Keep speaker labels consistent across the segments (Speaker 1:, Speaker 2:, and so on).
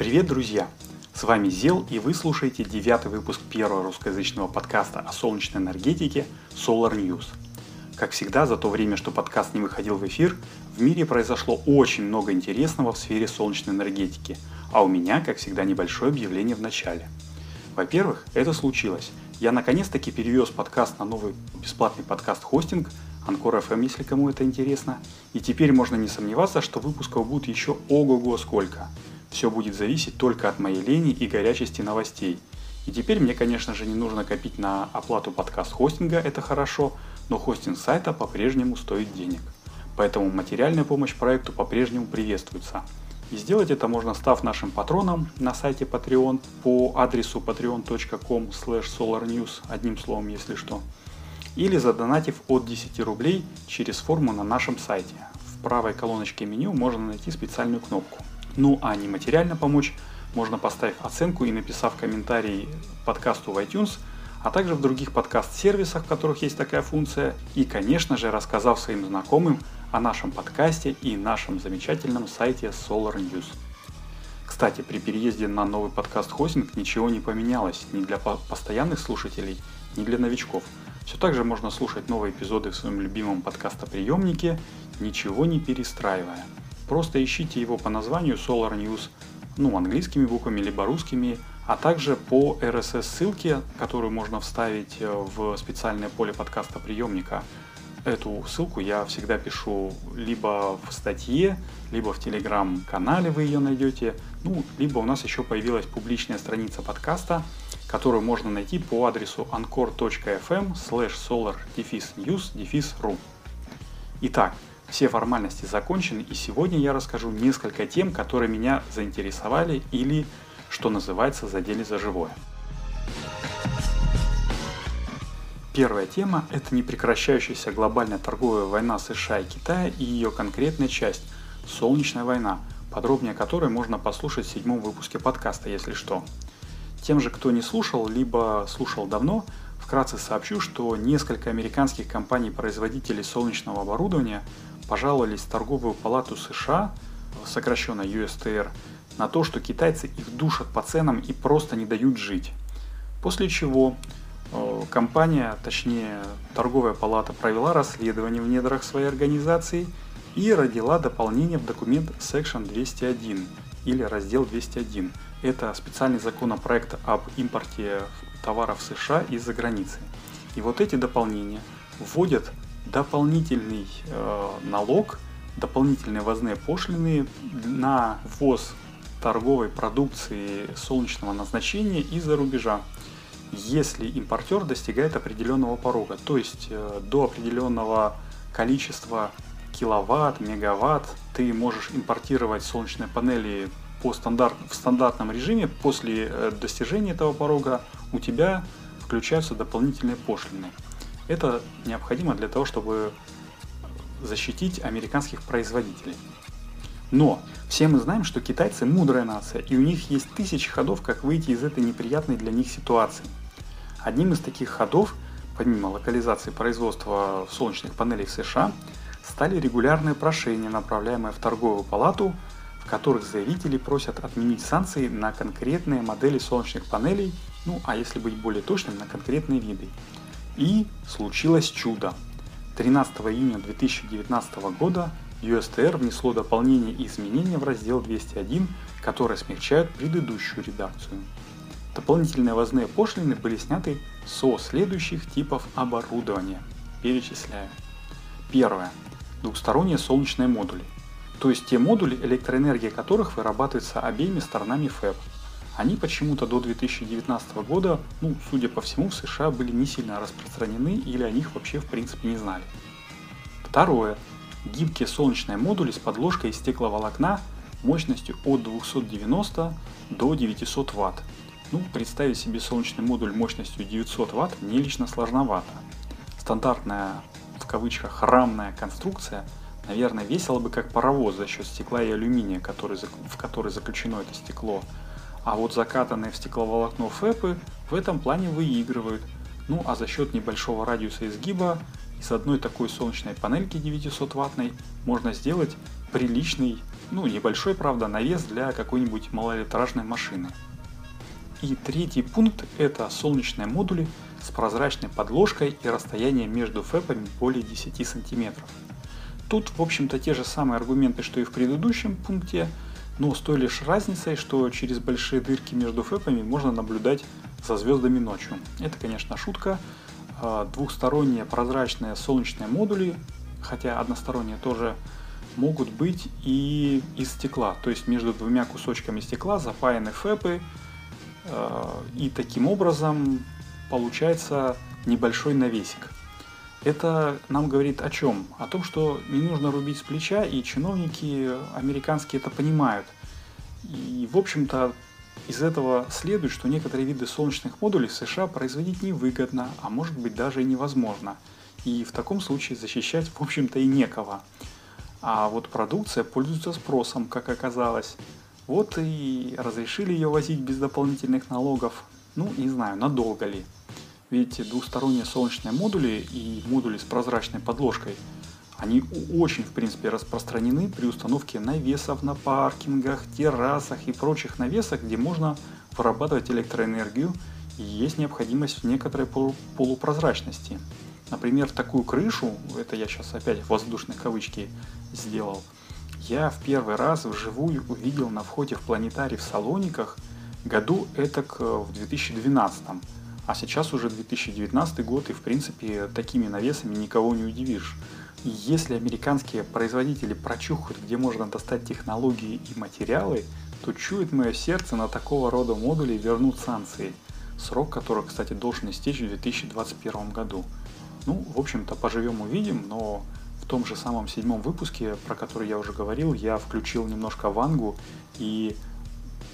Speaker 1: Привет, друзья! С вами Зел, и вы слушаете девятый выпуск первого русскоязычного подкаста о солнечной энергетике Solar News. Как всегда, за то время, что подкаст не выходил в эфир, в мире произошло очень много интересного в сфере солнечной энергетики, а у меня, как всегда, небольшое объявление в начале. Во-первых, это случилось. Я наконец-таки перевез подкаст на новый бесплатный подкаст-хостинг Анкор FM, если кому это интересно. И теперь можно не сомневаться, что выпусков будет еще ого-го сколько. Все будет зависеть только от моей лени и горячести новостей. И теперь мне, конечно же, не нужно копить на оплату подкаст-хостинга, это хорошо, но хостинг сайта по-прежнему стоит денег. Поэтому материальная помощь проекту по-прежнему приветствуется. И сделать это можно став нашим патроном на сайте Patreon по адресу patreon.com solarnews, одним словом, если что, или задонатив от 10 рублей через форму на нашем сайте. В правой колоночке меню можно найти специальную кнопку. Ну а не материально помочь, можно поставив оценку и написав комментарий подкасту в iTunes, а также в других подкаст-сервисах, в которых есть такая функция, и, конечно же, рассказав своим знакомым о нашем подкасте и нашем замечательном сайте Solar News. Кстати, при переезде на новый подкаст-хостинг ничего не поменялось ни для постоянных слушателей, ни для новичков. Все так же можно слушать новые эпизоды в своем любимом подкастоприемнике, ничего не перестраивая. Просто ищите его по названию Solar News, ну, английскими буквами, либо русскими, а также по RSS-ссылке, которую можно вставить э, в специальное поле подкаста приемника. Эту ссылку я всегда пишу либо в статье, либо в телеграм-канале вы ее найдете, ну, либо у нас еще появилась публичная страница подкаста, которую можно найти по адресу anchor.fm slash solar-news-ru. Итак, все формальности закончены, и сегодня я расскажу несколько тем, которые меня заинтересовали или, что называется, задели за живое. Первая тема – это непрекращающаяся глобальная торговая война США и Китая и ее конкретная часть – Солнечная война, подробнее которой можно послушать в седьмом выпуске подкаста, если что. Тем же, кто не слушал, либо слушал давно, вкратце сообщу, что несколько американских компаний-производителей солнечного оборудования пожаловались в торговую палату США, сокращенно USTR, на то, что китайцы их душат по ценам и просто не дают жить. После чего э, компания, точнее торговая палата провела расследование в недрах своей организации и родила дополнение в документ Section 201 или раздел 201. Это специальный законопроект об импорте товаров США из-за границы. И вот эти дополнения вводят дополнительный э, налог, дополнительные ввозные пошлины на ввоз торговой продукции солнечного назначения из-за рубежа, если импортер достигает определенного порога, то есть э, до определенного количества киловатт, мегаватт, ты можешь импортировать солнечные панели по стандарт, в стандартном режиме, после э, достижения этого порога у тебя включаются дополнительные пошлины. Это необходимо для того, чтобы защитить американских производителей. Но все мы знаем, что китайцы мудрая нация, и у них есть тысячи ходов, как выйти из этой неприятной для них ситуации. Одним из таких ходов, помимо локализации производства солнечных панелей в США, стали регулярные прошения, направляемые в торговую палату, в которых заявители просят отменить санкции на конкретные модели солнечных панелей, ну а если быть более точным, на конкретные виды. И случилось чудо. 13 июня 2019 года USTR внесло дополнение и изменения в раздел 201, которые смягчают предыдущую редакцию. Дополнительные возные пошлины были сняты со следующих типов оборудования. Перечисляю. Первое. Двухсторонние солнечные модули. То есть те модули, электроэнергия которых вырабатывается обеими сторонами ФЭП – они почему-то до 2019 года, ну, судя по всему, в США были не сильно распространены или о них вообще в принципе не знали. Второе. Гибкие солнечные модули с подложкой из стекловолокна мощностью от 290 до 900 Вт. Ну, представить себе солнечный модуль мощностью 900 Вт мне лично сложновато. Стандартная, в кавычках, рамная конструкция, наверное, весила бы как паровоз за счет стекла и алюминия, который, в который заключено это стекло, а вот закатанные в стекловолокно фэпы в этом плане выигрывают. Ну а за счет небольшого радиуса изгиба из одной такой солнечной панельки 900 ваттной можно сделать приличный, ну небольшой, правда, навес для какой-нибудь малолитражной машины. И третий пункт – это солнечные модули с прозрачной подложкой и расстояние между фэпами более 10 сантиметров. Тут, в общем-то, те же самые аргументы, что и в предыдущем пункте, но с той лишь разницей, что через большие дырки между фэпами можно наблюдать за звездами ночью. Это, конечно, шутка. А, двухсторонние прозрачные солнечные модули, хотя односторонние тоже могут быть и из стекла. То есть между двумя кусочками стекла запаяны фэпы, а, и таким образом получается небольшой навесик. Это нам говорит о чем? О том, что не нужно рубить с плеча, и чиновники американские это понимают. И, в общем-то, из этого следует, что некоторые виды солнечных модулей в США производить невыгодно, а может быть даже и невозможно. И в таком случае защищать, в общем-то, и некого. А вот продукция пользуется спросом, как оказалось. Вот и разрешили ее возить без дополнительных налогов. Ну, не знаю, надолго ли. Ведь двухсторонние солнечные модули и модули с прозрачной подложкой, они очень, в принципе, распространены при установке навесов на паркингах, террасах и прочих навесах, где можно вырабатывать электроэнергию и есть необходимость в некоторой полупрозрачности. Например, такую крышу, это я сейчас опять в воздушные кавычки сделал, я в первый раз вживую увидел на входе в планетарий в Салониках году это в 2012 а сейчас уже 2019 год, и в принципе такими навесами никого не удивишь. Если американские производители прочухают, где можно достать технологии и материалы, то чует мое сердце на такого рода модули вернут санкции, срок которых, кстати, должен истечь в 2021 году. Ну, в общем-то, поживем увидим, но в том же самом седьмом выпуске, про который я уже говорил, я включил немножко вангу и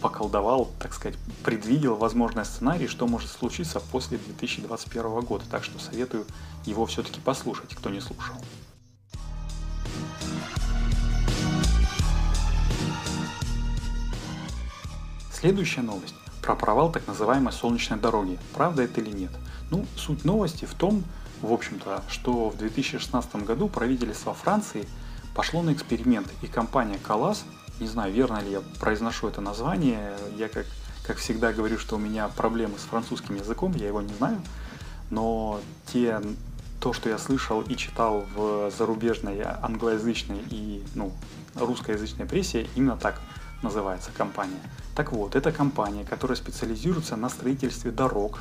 Speaker 1: поколдовал, так сказать, предвидел возможный сценарий, что может случиться после 2021 года. Так что советую его все-таки послушать, кто не слушал. Следующая новость про провал так называемой солнечной дороги. Правда это или нет? Ну, суть новости в том, в общем-то, что в 2016 году правительство Франции пошло на эксперимент, и компания Калас не знаю, верно ли я произношу это название. Я, как, как всегда, говорю, что у меня проблемы с французским языком, я его не знаю. Но те, то, что я слышал и читал в зарубежной англоязычной и ну, русскоязычной прессе, именно так называется компания. Так вот, это компания, которая специализируется на строительстве дорог.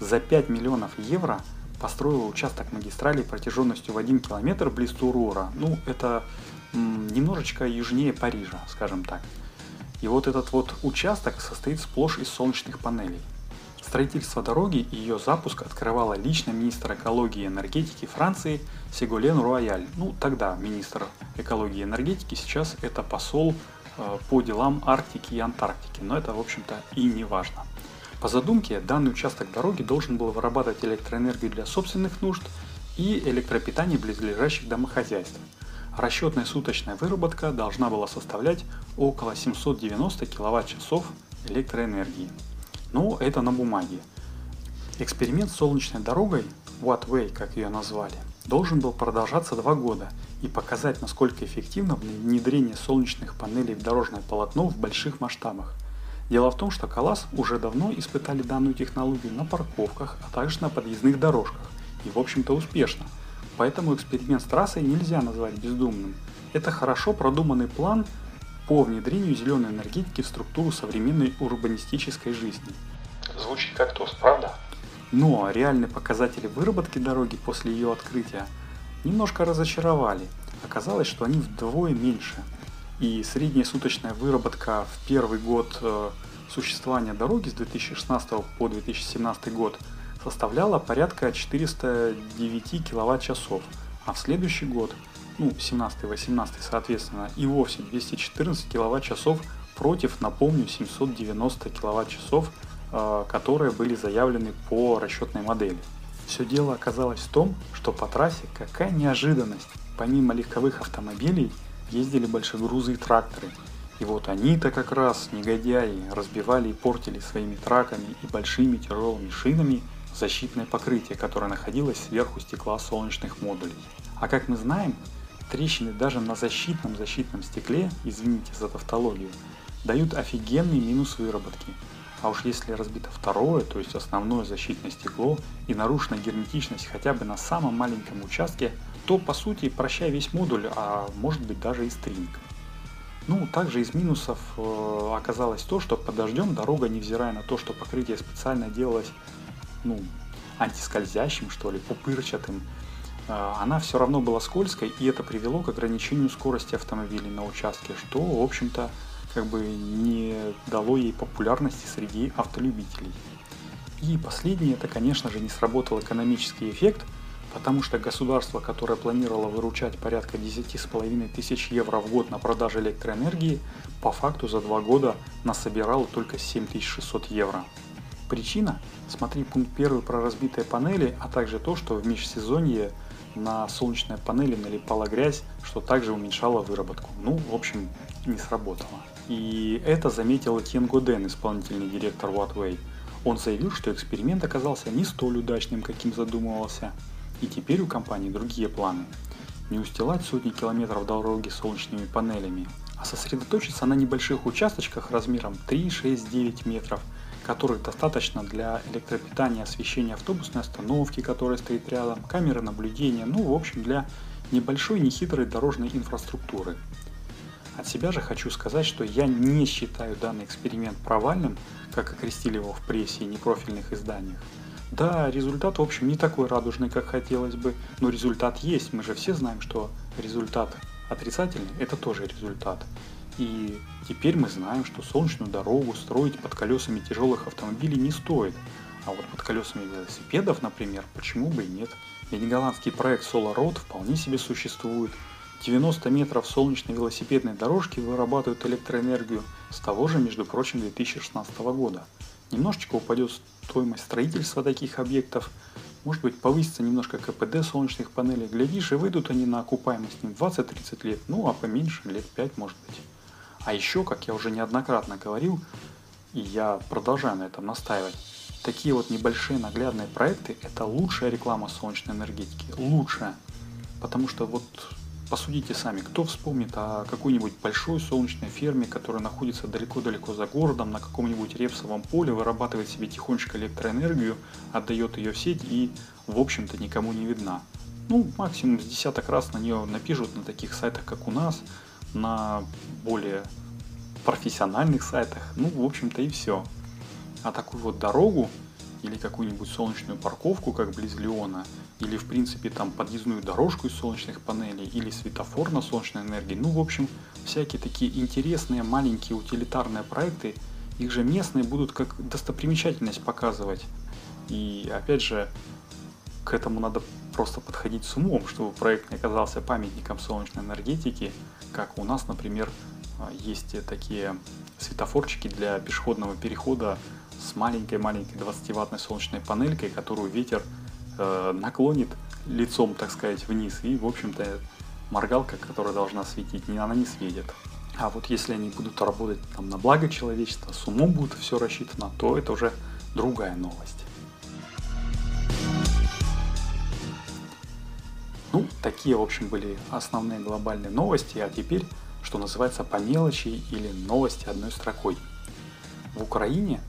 Speaker 1: За 5 миллионов евро построила участок магистрали протяженностью в 1 километр близ Турора. Ну, это немножечко южнее Парижа, скажем так. И вот этот вот участок состоит сплошь из солнечных панелей. Строительство дороги и ее запуск открывала лично министр экологии и энергетики Франции Сигулен Руаяль. Ну, тогда министр экологии и энергетики, сейчас это посол э, по делам Арктики и Антарктики, но это, в общем-то, и не важно. По задумке, данный участок дороги должен был вырабатывать электроэнергию для собственных нужд и электропитание близлежащих домохозяйств – расчетная суточная выработка должна была составлять около 790 кВт-часов электроэнергии. Но это на бумаге. Эксперимент с солнечной дорогой, Wattway, как ее назвали, должен был продолжаться два года и показать, насколько эффективно внедрение солнечных панелей в дорожное полотно в больших масштабах. Дело в том, что Калас уже давно испытали данную технологию на парковках, а также на подъездных дорожках, и в общем-то успешно – Поэтому эксперимент с трассой нельзя назвать бездумным. Это хорошо продуманный план по внедрению зеленой энергетики в структуру современной урбанистической жизни.
Speaker 2: Звучит как тост, правда?
Speaker 1: Но реальные показатели выработки дороги после ее открытия немножко разочаровали. Оказалось, что они вдвое меньше. И средняя суточная выработка в первый год э, существования дороги с 2016 по 2017 год – составляла порядка 409 киловатт-часов, а в следующий год, ну 17-18 соответственно, и вовсе 214 киловатт-часов против, напомню, 790 киловатт-часов, э, которые были заявлены по расчетной модели. Все дело оказалось в том, что по трассе какая неожиданность. Помимо легковых автомобилей ездили большегрузы и тракторы. И вот они-то как раз, негодяи, разбивали и портили своими траками и большими тяжелыми шинами защитное покрытие, которое находилось сверху стекла солнечных модулей. А как мы знаем, трещины даже на защитном защитном стекле, извините за тавтологию, дают офигенный минус выработки. А уж если разбито второе, то есть основное защитное стекло, и нарушена герметичность хотя бы на самом маленьком участке, то по сути прощай весь модуль, а может быть даже и стринг. Ну, также из минусов э, оказалось то, что под дождем дорога, невзирая на то, что покрытие специально делалось, ну, антискользящим, что ли, пупырчатым, э, она все равно была скользкой, и это привело к ограничению скорости автомобилей на участке, что, в общем-то, как бы не дало ей популярности среди автолюбителей. И последнее, это, конечно же, не сработал экономический эффект – потому что государство, которое планировало выручать порядка 10,5 тысяч евро в год на продаже электроэнергии, по факту за два года насобирало только 7600 евро. Причина? Смотри пункт первый про разбитые панели, а также то, что в межсезонье на солнечные панели налипала грязь, что также уменьшало выработку. Ну, в общем, не сработало. И это заметил Этьен Годен, исполнительный директор Wattway. Он заявил, что эксперимент оказался не столь удачным, каким задумывался, и теперь у компании другие планы. Не устилать сотни километров дороги солнечными панелями, а сосредоточиться на небольших участочках размером 3, 6, 9 метров, которых достаточно для электропитания, освещения автобусной остановки, которая стоит рядом, камеры наблюдения, ну, в общем, для небольшой нехитрой дорожной инфраструктуры. От себя же хочу сказать, что я не считаю данный эксперимент провальным, как окрестили его в прессе и непрофильных изданиях. Да, результат, в общем, не такой радужный, как хотелось бы, но результат есть. Мы же все знаем, что результат отрицательный – это тоже результат. И теперь мы знаем, что солнечную дорогу строить под колесами тяжелых автомобилей не стоит. А вот под колесами велосипедов, например, почему бы и нет. Ведь голландский проект Solar Road вполне себе существует. 90 метров солнечной велосипедной дорожки вырабатывают электроэнергию с того же, между прочим, 2016 года. Немножечко упадет стоимость строительства таких объектов, может быть повысится немножко КПД солнечных панелей, глядишь и выйдут они на окупаемость не 20-30 лет, ну а поменьше, лет 5 может быть. А еще, как я уже неоднократно говорил, и я продолжаю на этом настаивать, такие вот небольшие наглядные проекты – это лучшая реклама солнечной энергетики, лучшая. Потому что вот Посудите сами, кто вспомнит о какой-нибудь большой солнечной ферме, которая находится далеко-далеко за городом, на каком-нибудь репсовом поле, вырабатывает себе тихонечко электроэнергию, отдает ее в сеть и, в общем-то, никому не видна. Ну, максимум с десяток раз на нее напишут на таких сайтах, как у нас, на более профессиональных сайтах, ну, в общем-то, и все. А такую вот дорогу или какую-нибудь солнечную парковку, как близ Леона, или в принципе там подъездную дорожку из солнечных панелей, или светофор на солнечной энергии. Ну, в общем, всякие такие интересные маленькие утилитарные проекты, их же местные будут как достопримечательность показывать. И опять же, к этому надо просто подходить с умом, чтобы проект не оказался памятником солнечной энергетики, как у нас, например, есть такие светофорчики для пешеходного перехода с маленькой-маленькой 20-ваттной солнечной панелькой, которую ветер э, наклонит лицом, так сказать, вниз, и, в общем-то, моргалка, которая должна светить, не, она не светит. А вот если они будут работать там, на благо человечества, с умом будет все рассчитано, то это уже другая новость. Ну, такие, в общем, были основные глобальные новости, а теперь, что называется, по мелочи или новости одной строкой. В Украине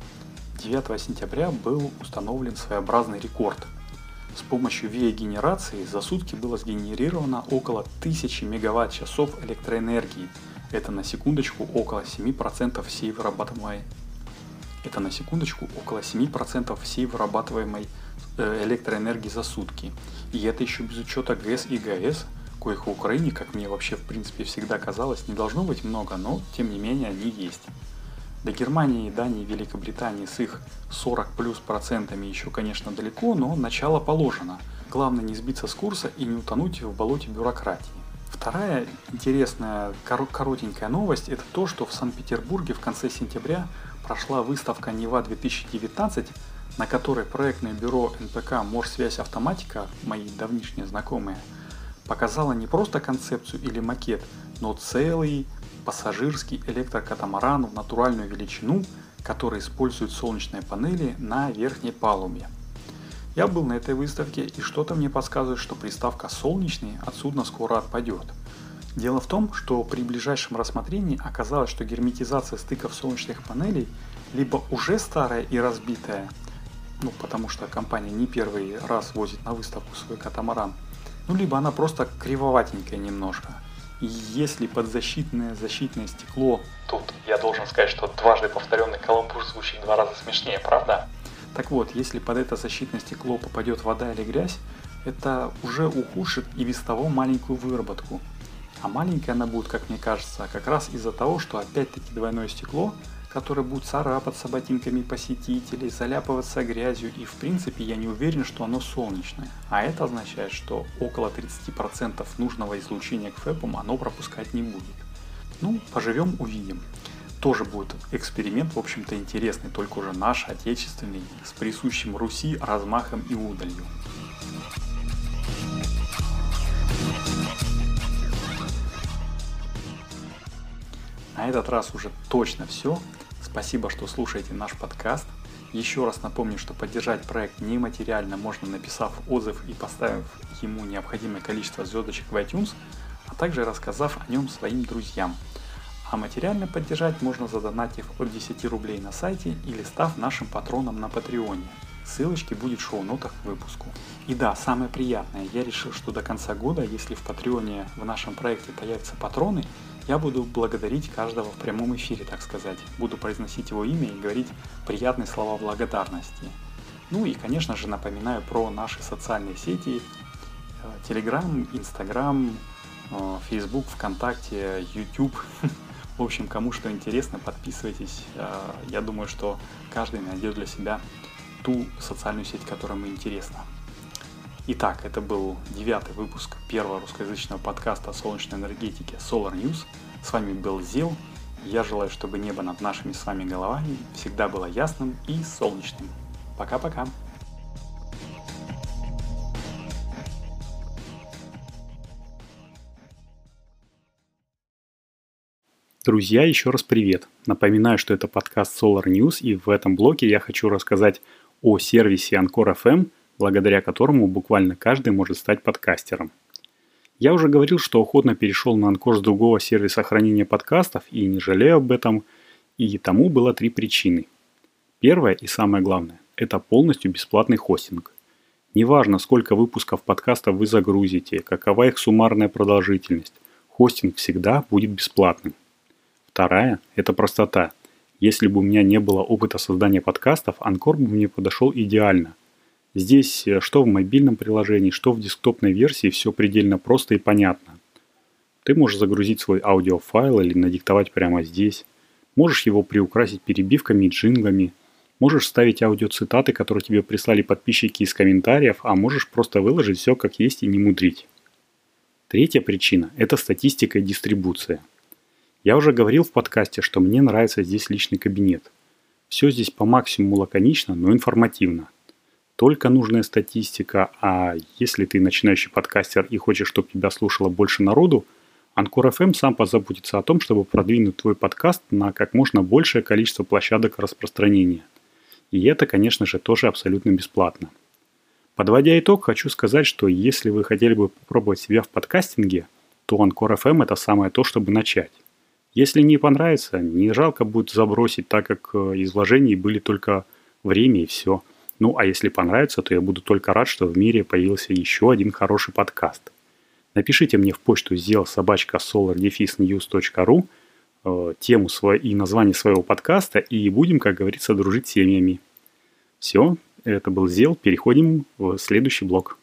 Speaker 1: 9 сентября был установлен своеобразный рекорд – с помощью VIA-генерации за сутки было сгенерировано около 1000 мегаватт-часов электроэнергии. Это на секундочку около 7% всей вырабатываемой это на секундочку около 7% всей вырабатываемой электроэнергии за сутки. И это еще без учета ГЭС и ГАЭС, коих в Украине, как мне вообще в принципе всегда казалось, не должно быть много, но тем не менее они есть. До Германии, Дании, Великобритании с их 40 плюс процентами еще, конечно, далеко, но начало положено. Главное не сбиться с курса и не утонуть в болоте бюрократии. Вторая интересная коротенькая новость – это то, что в Санкт-Петербурге в конце сентября прошла выставка Нева-2019, на которой проектное бюро НПК «Морсвязь Автоматика», мои давнишние знакомые, показало не просто концепцию или макет, но целый пассажирский электрокатамаран в натуральную величину, который использует солнечные панели на верхней палубе. Я был на этой выставке и что-то мне подсказывает, что приставка «солнечный» отсюда скоро отпадет. Дело в том, что при ближайшем рассмотрении оказалось, что герметизация стыков солнечных панелей либо уже старая и разбитая, ну потому что компания не первый раз возит на выставку свой катамаран, ну либо она просто кривоватенькая немножко. И если подзащитное защитное стекло...
Speaker 2: Тут я должен сказать, что дважды повторенный каламбур звучит два раза смешнее, правда?
Speaker 1: Так вот, если под это защитное стекло попадет вода или грязь, это уже ухудшит и без того маленькую выработку. А маленькая она будет, как мне кажется, как раз из-за того, что опять-таки двойное стекло, которое будет царапаться ботинками посетителей, заляпываться грязью, и в принципе я не уверен, что оно солнечное. А это означает, что около 30% нужного излучения к ФЭПам оно пропускать не будет. Ну, поживем, увидим. Тоже будет эксперимент, в общем-то, интересный, только уже наш, отечественный, с присущим Руси размахом и удалью. На этот раз уже точно все. Спасибо, что слушаете наш подкаст. Еще раз напомню, что поддержать проект нематериально можно, написав отзыв и поставив ему необходимое количество звездочек в iTunes, а также рассказав о нем своим друзьям. А материально поддержать можно задонатив от 10 рублей на сайте или став нашим патроном на Патреоне. Ссылочки будет в шоу-нотах к выпуску. И да, самое приятное, я решил, что до конца года, если в Патреоне в нашем проекте появятся патроны, я буду благодарить каждого в прямом эфире, так сказать. Буду произносить его имя и говорить приятные слова благодарности. Ну и, конечно же, напоминаю про наши социальные сети. Telegram, Instagram, Facebook, ВКонтакте, YouTube. В общем, кому что интересно, подписывайтесь. Э, я думаю, что каждый найдет для себя ту социальную сеть, которая ему интересна. Итак, это был девятый выпуск первого русскоязычного подкаста о солнечной энергетике Solar News. С вами был Зил. Я желаю, чтобы небо над нашими с вами головами всегда было ясным и солнечным. Пока-пока. Друзья, еще раз привет. Напоминаю, что это подкаст Solar News, и в этом блоке я хочу рассказать о сервисе Anchor FM – благодаря которому буквально каждый может стать подкастером. Я уже говорил, что охотно перешел на анкор с другого сервиса хранения подкастов и не жалею об этом, и тому было три причины. Первое и самое главное – это полностью бесплатный хостинг. Неважно, сколько выпусков подкастов вы загрузите, какова их суммарная продолжительность, хостинг всегда будет бесплатным. Вторая – это простота. Если бы у меня не было опыта создания подкастов, Анкор бы мне подошел идеально – Здесь э, что в мобильном приложении, что в десктопной версии все предельно просто и понятно. Ты можешь загрузить свой аудиофайл или надиктовать прямо здесь. Можешь его приукрасить перебивками и джинглами. Можешь вставить аудиоцитаты, которые тебе прислали подписчики из комментариев, а можешь просто выложить все как есть и не мудрить. Третья причина – это статистика и дистрибуция. Я уже говорил в подкасте, что мне нравится здесь личный кабинет. Все здесь по максимуму лаконично, но информативно – только нужная статистика, а если ты начинающий подкастер и хочешь, чтобы тебя слушало больше народу, Анкор FM сам позаботится о том, чтобы продвинуть твой подкаст на как можно большее количество площадок распространения. И это, конечно же, тоже абсолютно бесплатно. Подводя итог, хочу сказать, что если вы хотели бы попробовать себя в подкастинге, то Анкор FM это самое то, чтобы начать. Если не понравится, не жалко будет забросить, так как э, из вложений были только время и все – ну, а если понравится, то я буду только рад, что в мире появился еще один хороший подкаст. Напишите мне в почту сделал собачка solardefisnews.ru э, тему свой, и название своего подкаста, и будем, как говорится, дружить семьями. Все, это был Зел, переходим в следующий блок.